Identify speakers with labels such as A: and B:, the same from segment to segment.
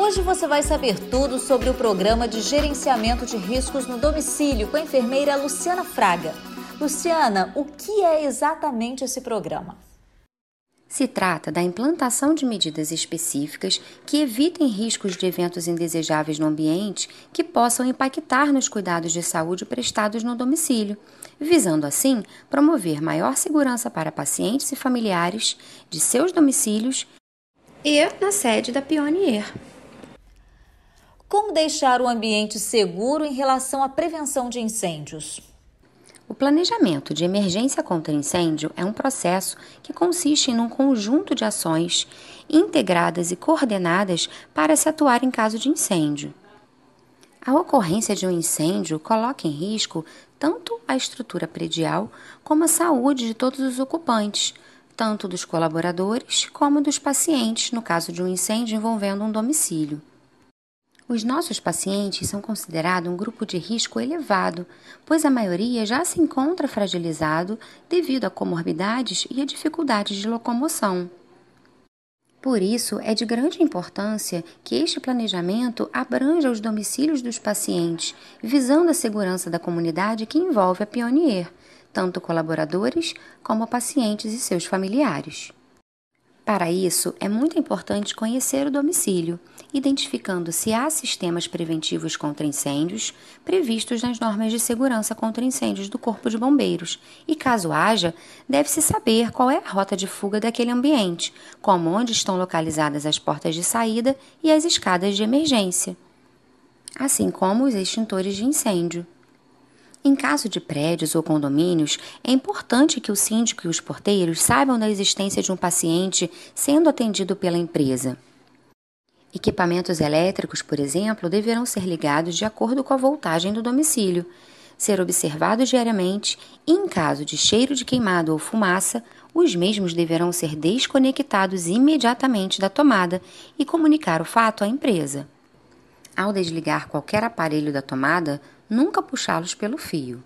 A: Hoje você vai saber tudo sobre o programa de gerenciamento de riscos no domicílio com a enfermeira Luciana Fraga. Luciana, o que é exatamente esse programa?
B: Se trata da implantação de medidas específicas que evitem riscos de eventos indesejáveis no ambiente que possam impactar nos cuidados de saúde prestados no domicílio, visando assim promover maior segurança para pacientes e familiares de seus domicílios e na sede da Pionier.
A: Como deixar o ambiente seguro em relação à prevenção de incêndios?
B: O planejamento de emergência contra incêndio é um processo que consiste em um conjunto de ações integradas e coordenadas para se atuar em caso de incêndio. A ocorrência de um incêndio coloca em risco tanto a estrutura predial como a saúde de todos os ocupantes, tanto dos colaboradores como dos pacientes, no caso de um incêndio envolvendo um domicílio. Os nossos pacientes são considerados um grupo de risco elevado, pois a maioria já se encontra fragilizado devido a comorbidades e a dificuldades de locomoção. Por isso, é de grande importância que este planejamento abranja os domicílios dos pacientes, visando a segurança da comunidade que envolve a Pionier, tanto colaboradores como pacientes e seus familiares. Para isso, é muito importante conhecer o domicílio, identificando se há sistemas preventivos contra incêndios previstos nas normas de segurança contra incêndios do Corpo de Bombeiros, e caso haja, deve-se saber qual é a rota de fuga daquele ambiente, como onde estão localizadas as portas de saída e as escadas de emergência, assim como os extintores de incêndio. Em caso de prédios ou condomínios, é importante que o síndico e os porteiros saibam da existência de um paciente sendo atendido pela empresa. Equipamentos elétricos, por exemplo, deverão ser ligados de acordo com a voltagem do domicílio, ser observados diariamente e, em caso de cheiro de queimado ou fumaça, os mesmos deverão ser desconectados imediatamente da tomada e comunicar o fato à empresa. Ao desligar qualquer aparelho da tomada, nunca puxá-los pelo fio.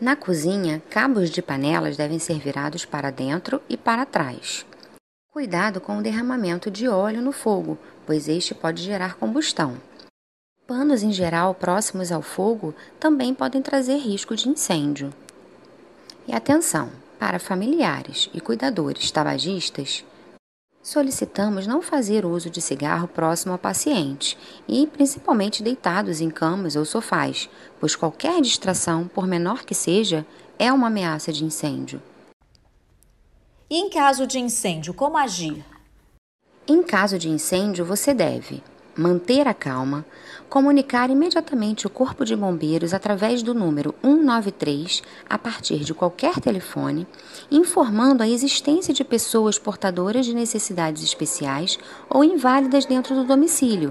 B: Na cozinha, cabos de panelas devem ser virados para dentro e para trás. Cuidado com o derramamento de óleo no fogo, pois este pode gerar combustão. Panos em geral próximos ao fogo também podem trazer risco de incêndio. E atenção, para familiares e cuidadores tabagistas, Solicitamos não fazer uso de cigarro próximo ao paciente e principalmente deitados em camas ou sofás, pois qualquer distração, por menor que seja, é uma ameaça de incêndio.
A: E em caso de incêndio, como agir?
B: Em caso de incêndio, você deve manter a calma, comunicar imediatamente o Corpo de Bombeiros através do número 193 a partir de qualquer telefone, informando a existência de pessoas portadoras de necessidades especiais ou inválidas dentro do domicílio.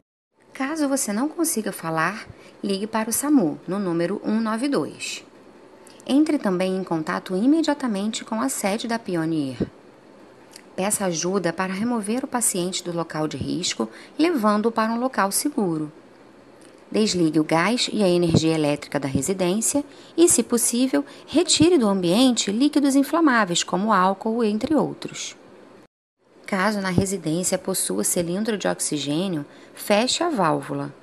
B: Caso você não consiga falar, ligue para o SAMU no número 192. Entre também em contato imediatamente com a sede da Pionier. Peça ajuda para remover o paciente do local de risco, levando-o para um local seguro. Desligue o gás e a energia elétrica da residência e, se possível, retire do ambiente líquidos inflamáveis, como álcool, entre outros. Caso na residência possua cilindro de oxigênio, feche a válvula.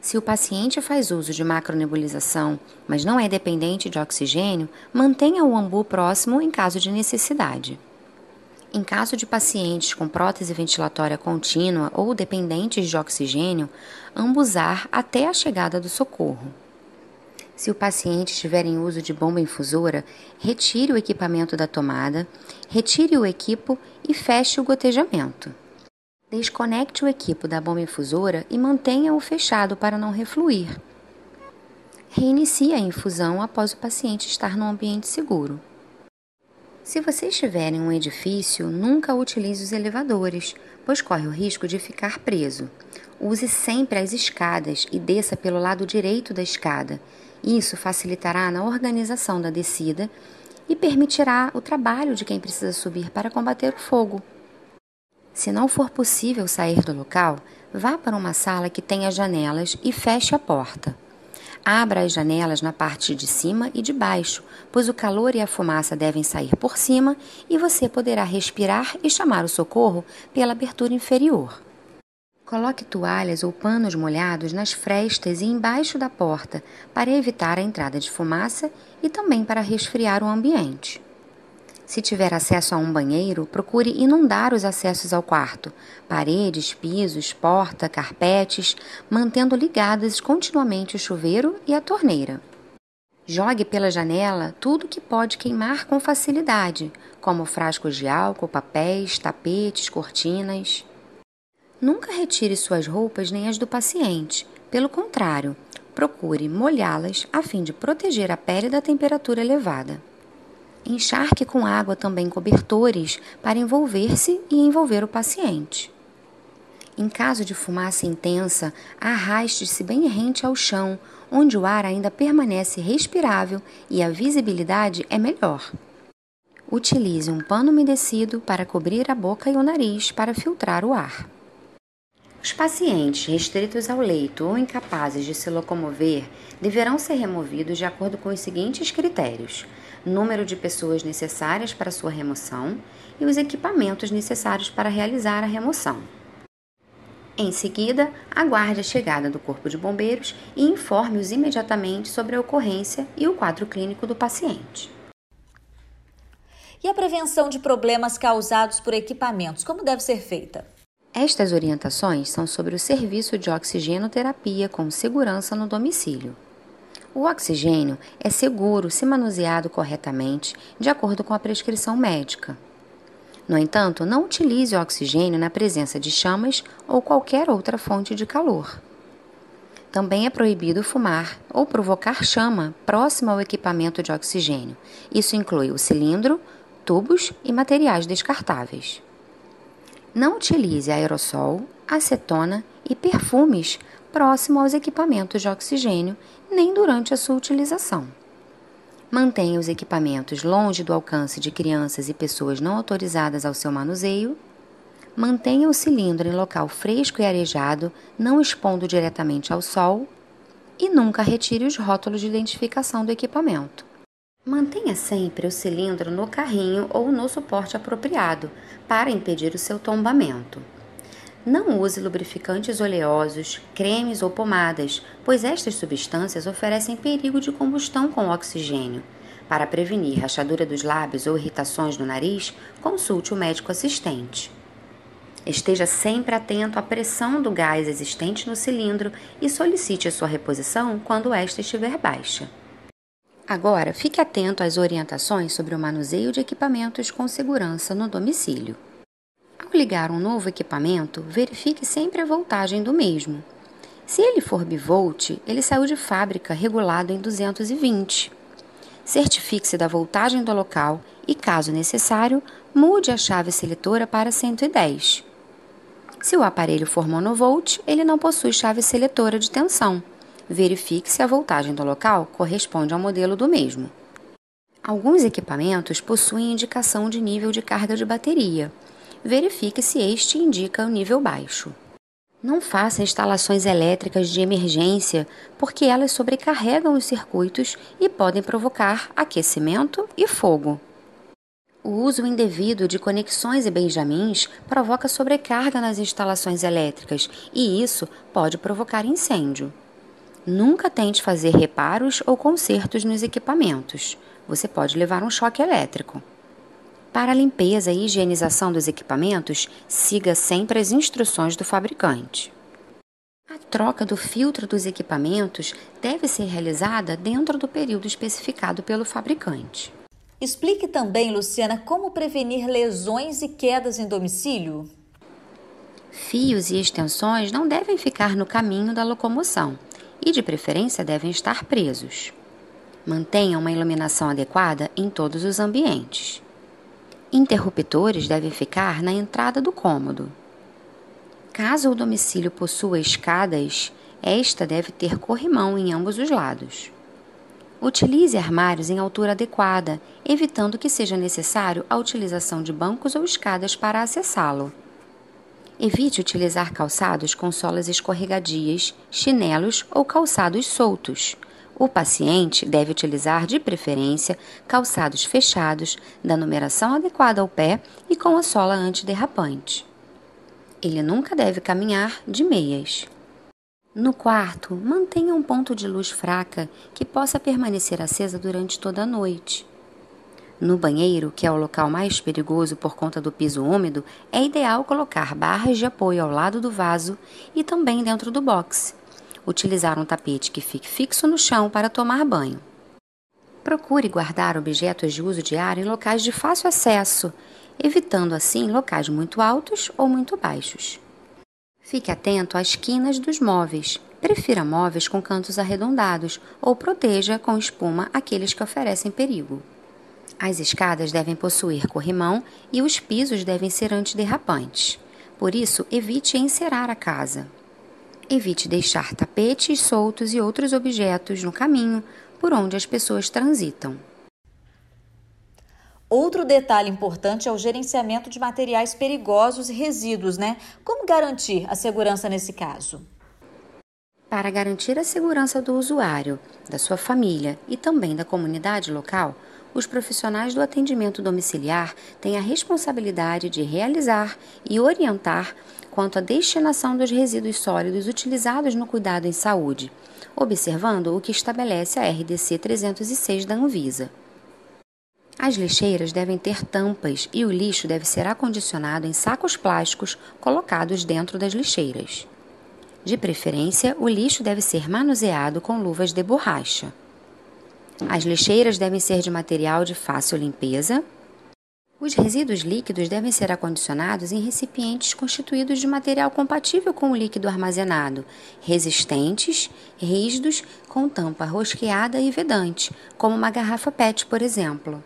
B: Se o paciente faz uso de macronebulização, mas não é dependente de oxigênio, mantenha o ambu próximo em caso de necessidade. Em caso de pacientes com prótese ventilatória contínua ou dependentes de oxigênio, ambusar até a chegada do socorro. Se o paciente estiver em uso de bomba infusora, retire o equipamento da tomada, retire o equipo e feche o gotejamento. Desconecte o equipo da bomba infusora e mantenha-o fechado para não refluir. Reinicie a infusão após o paciente estar no ambiente seguro. Se você estiver em um edifício, nunca utilize os elevadores, pois corre o risco de ficar preso. Use sempre as escadas e desça pelo lado direito da escada. Isso facilitará na organização da descida e permitirá o trabalho de quem precisa subir para combater o fogo. Se não for possível sair do local, vá para uma sala que tenha janelas e feche a porta. Abra as janelas na parte de cima e de baixo, pois o calor e a fumaça devem sair por cima e você poderá respirar e chamar o socorro pela abertura inferior. Coloque toalhas ou panos molhados nas frestas e embaixo da porta para evitar a entrada de fumaça e também para resfriar o ambiente. Se tiver acesso a um banheiro, procure inundar os acessos ao quarto, paredes, pisos, porta, carpetes, mantendo ligadas continuamente o chuveiro e a torneira. Jogue pela janela tudo que pode queimar com facilidade, como frascos de álcool, papéis, tapetes, cortinas. Nunca retire suas roupas nem as do paciente. Pelo contrário, procure molhá-las a fim de proteger a pele da temperatura elevada. Encharque com água também cobertores para envolver-se e envolver o paciente. Em caso de fumaça intensa, arraste-se bem rente ao chão, onde o ar ainda permanece respirável e a visibilidade é melhor. Utilize um pano umedecido para cobrir a boca e o nariz para filtrar o ar. Os pacientes restritos ao leito ou incapazes de se locomover deverão ser removidos de acordo com os seguintes critérios: número de pessoas necessárias para sua remoção e os equipamentos necessários para realizar a remoção. Em seguida, aguarde a chegada do Corpo de Bombeiros e informe-os imediatamente sobre a ocorrência e o quadro clínico do paciente.
A: E a prevenção de problemas causados por equipamentos, como deve ser feita?
B: Estas orientações são sobre o serviço de oxigenoterapia com segurança no domicílio. O oxigênio é seguro se manuseado corretamente, de acordo com a prescrição médica. No entanto, não utilize o oxigênio na presença de chamas ou qualquer outra fonte de calor. Também é proibido fumar ou provocar chama próximo ao equipamento de oxigênio. Isso inclui o cilindro, tubos e materiais descartáveis. Não utilize aerossol, acetona e perfumes próximo aos equipamentos de oxigênio nem durante a sua utilização. Mantenha os equipamentos longe do alcance de crianças e pessoas não autorizadas ao seu manuseio. Mantenha o cilindro em local fresco e arejado, não expondo diretamente ao sol. E nunca retire os rótulos de identificação do equipamento. Mantenha sempre o cilindro no carrinho ou no suporte apropriado para impedir o seu tombamento. Não use lubrificantes oleosos, cremes ou pomadas, pois estas substâncias oferecem perigo de combustão com oxigênio. Para prevenir rachadura dos lábios ou irritações no nariz, consulte o médico assistente. Esteja sempre atento à pressão do gás existente no cilindro e solicite a sua reposição quando esta estiver baixa. Agora, fique atento às orientações sobre o manuseio de equipamentos com segurança no domicílio. Ligar um novo equipamento, verifique sempre a voltagem do mesmo. Se ele for bivolt, ele saiu de fábrica regulado em 220. Certifique-se da voltagem do local e, caso necessário, mude a chave seletora para 110. Se o aparelho for monovolt, ele não possui chave seletora de tensão. Verifique se a voltagem do local corresponde ao modelo do mesmo. Alguns equipamentos possuem indicação de nível de carga de bateria, verifique se este indica o nível baixo. Não faça instalações elétricas de emergência, porque elas sobrecarregam os circuitos e podem provocar aquecimento e fogo. O uso indevido de conexões e benjamins provoca sobrecarga nas instalações elétricas e isso pode provocar incêndio. Nunca tente fazer reparos ou consertos nos equipamentos. Você pode levar um choque elétrico. Para a limpeza e higienização dos equipamentos, siga sempre as instruções do fabricante. A troca do filtro dos equipamentos deve ser realizada dentro do período especificado pelo fabricante.
A: Explique também, Luciana, como prevenir lesões e quedas em domicílio.
B: Fios e extensões não devem ficar no caminho da locomoção e, de preferência, devem estar presos. Mantenha uma iluminação adequada em todos os ambientes. Interruptores devem ficar na entrada do cômodo. Caso o domicílio possua escadas, esta deve ter corrimão em ambos os lados. Utilize armários em altura adequada, evitando que seja necessário a utilização de bancos ou escadas para acessá-lo. Evite utilizar calçados com solas escorregadias, chinelos ou calçados soltos o paciente deve utilizar de preferência calçados fechados, da numeração adequada ao pé e com a sola antiderrapante. Ele nunca deve caminhar de meias. No quarto, mantenha um ponto de luz fraca que possa permanecer acesa durante toda a noite. No banheiro, que é o local mais perigoso por conta do piso úmido, é ideal colocar barras de apoio ao lado do vaso e também dentro do box. Utilizar um tapete que fique fixo no chão para tomar banho. Procure guardar objetos de uso diário em locais de fácil acesso, evitando assim locais muito altos ou muito baixos. Fique atento às quinas dos móveis. Prefira móveis com cantos arredondados ou proteja com espuma aqueles que oferecem perigo. As escadas devem possuir corrimão e os pisos devem ser antiderrapantes. Por isso, evite encerar a casa. Evite deixar tapetes soltos e outros objetos no caminho por onde as pessoas transitam.
A: Outro detalhe importante é o gerenciamento de materiais perigosos e resíduos, né? Como garantir a segurança nesse caso?
B: Para garantir a segurança do usuário, da sua família e também da comunidade local, os profissionais do atendimento domiciliar têm a responsabilidade de realizar e orientar quanto à destinação dos resíduos sólidos utilizados no cuidado em saúde, observando o que estabelece a RDC 306 da Anvisa. As lixeiras devem ter tampas e o lixo deve ser acondicionado em sacos plásticos colocados dentro das lixeiras. De preferência, o lixo deve ser manuseado com luvas de borracha. As lixeiras devem ser de material de fácil limpeza. Os resíduos líquidos devem ser acondicionados em recipientes constituídos de material compatível com o líquido armazenado, resistentes, rígidos, com tampa rosqueada e vedante, como uma garrafa PET, por exemplo.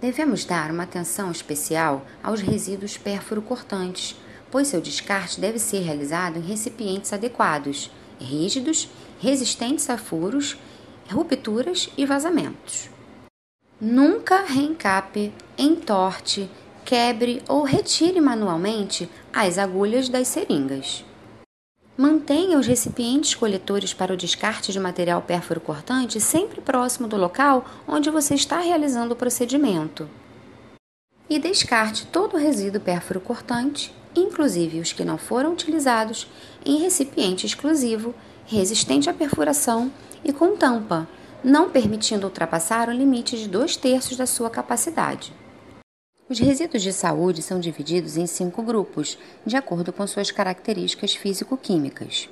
B: Devemos dar uma atenção especial aos resíduos pérfuro-cortantes, pois seu descarte deve ser realizado em recipientes adequados, rígidos, resistentes a furos, rupturas e vazamentos. Nunca reencape, entorte, quebre ou retire manualmente as agulhas das seringas. Mantenha os recipientes coletores para o descarte de material pérfuro cortante sempre próximo do local onde você está realizando o procedimento. E descarte todo o resíduo pérfuro cortante, inclusive os que não foram utilizados, em recipiente exclusivo, resistente à perfuração e com tampa, não permitindo ultrapassar o limite de dois terços da sua capacidade. Os resíduos de saúde são divididos em cinco grupos, de acordo com suas características físico-químicas.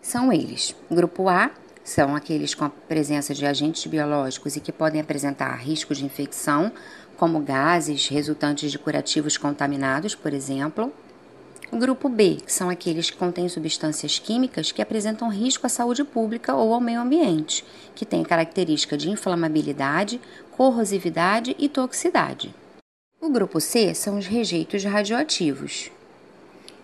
B: São eles: Grupo A são aqueles com a presença de agentes biológicos e que podem apresentar risco de infecção, como gases resultantes de curativos contaminados, por exemplo. O grupo B, que são aqueles que contêm substâncias químicas que apresentam risco à saúde pública ou ao meio ambiente, que têm característica de inflamabilidade, corrosividade e toxicidade. O grupo C são os rejeitos radioativos.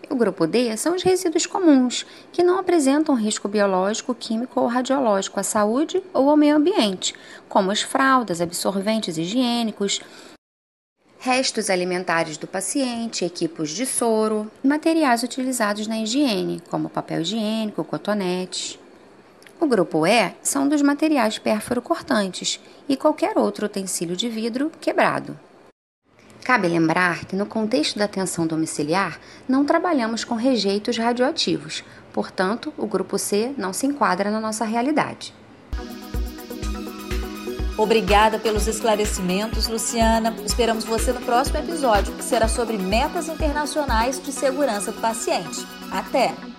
B: O grupo D são os resíduos comuns, que não apresentam risco biológico, químico ou radiológico à saúde ou ao meio ambiente, como as fraldas, absorventes higiênicos, restos alimentares do paciente, equipos de soro materiais utilizados na higiene, como papel higiênico, cotonetes. O grupo E são dos materiais pérfuro cortantes e qualquer outro utensílio de vidro quebrado. Cabe lembrar que, no contexto da atenção domiciliar, não trabalhamos com rejeitos radioativos, portanto, o grupo C não se enquadra na nossa realidade.
A: Obrigada pelos esclarecimentos, Luciana. Esperamos você no próximo episódio, que será sobre metas internacionais de segurança do paciente. Até!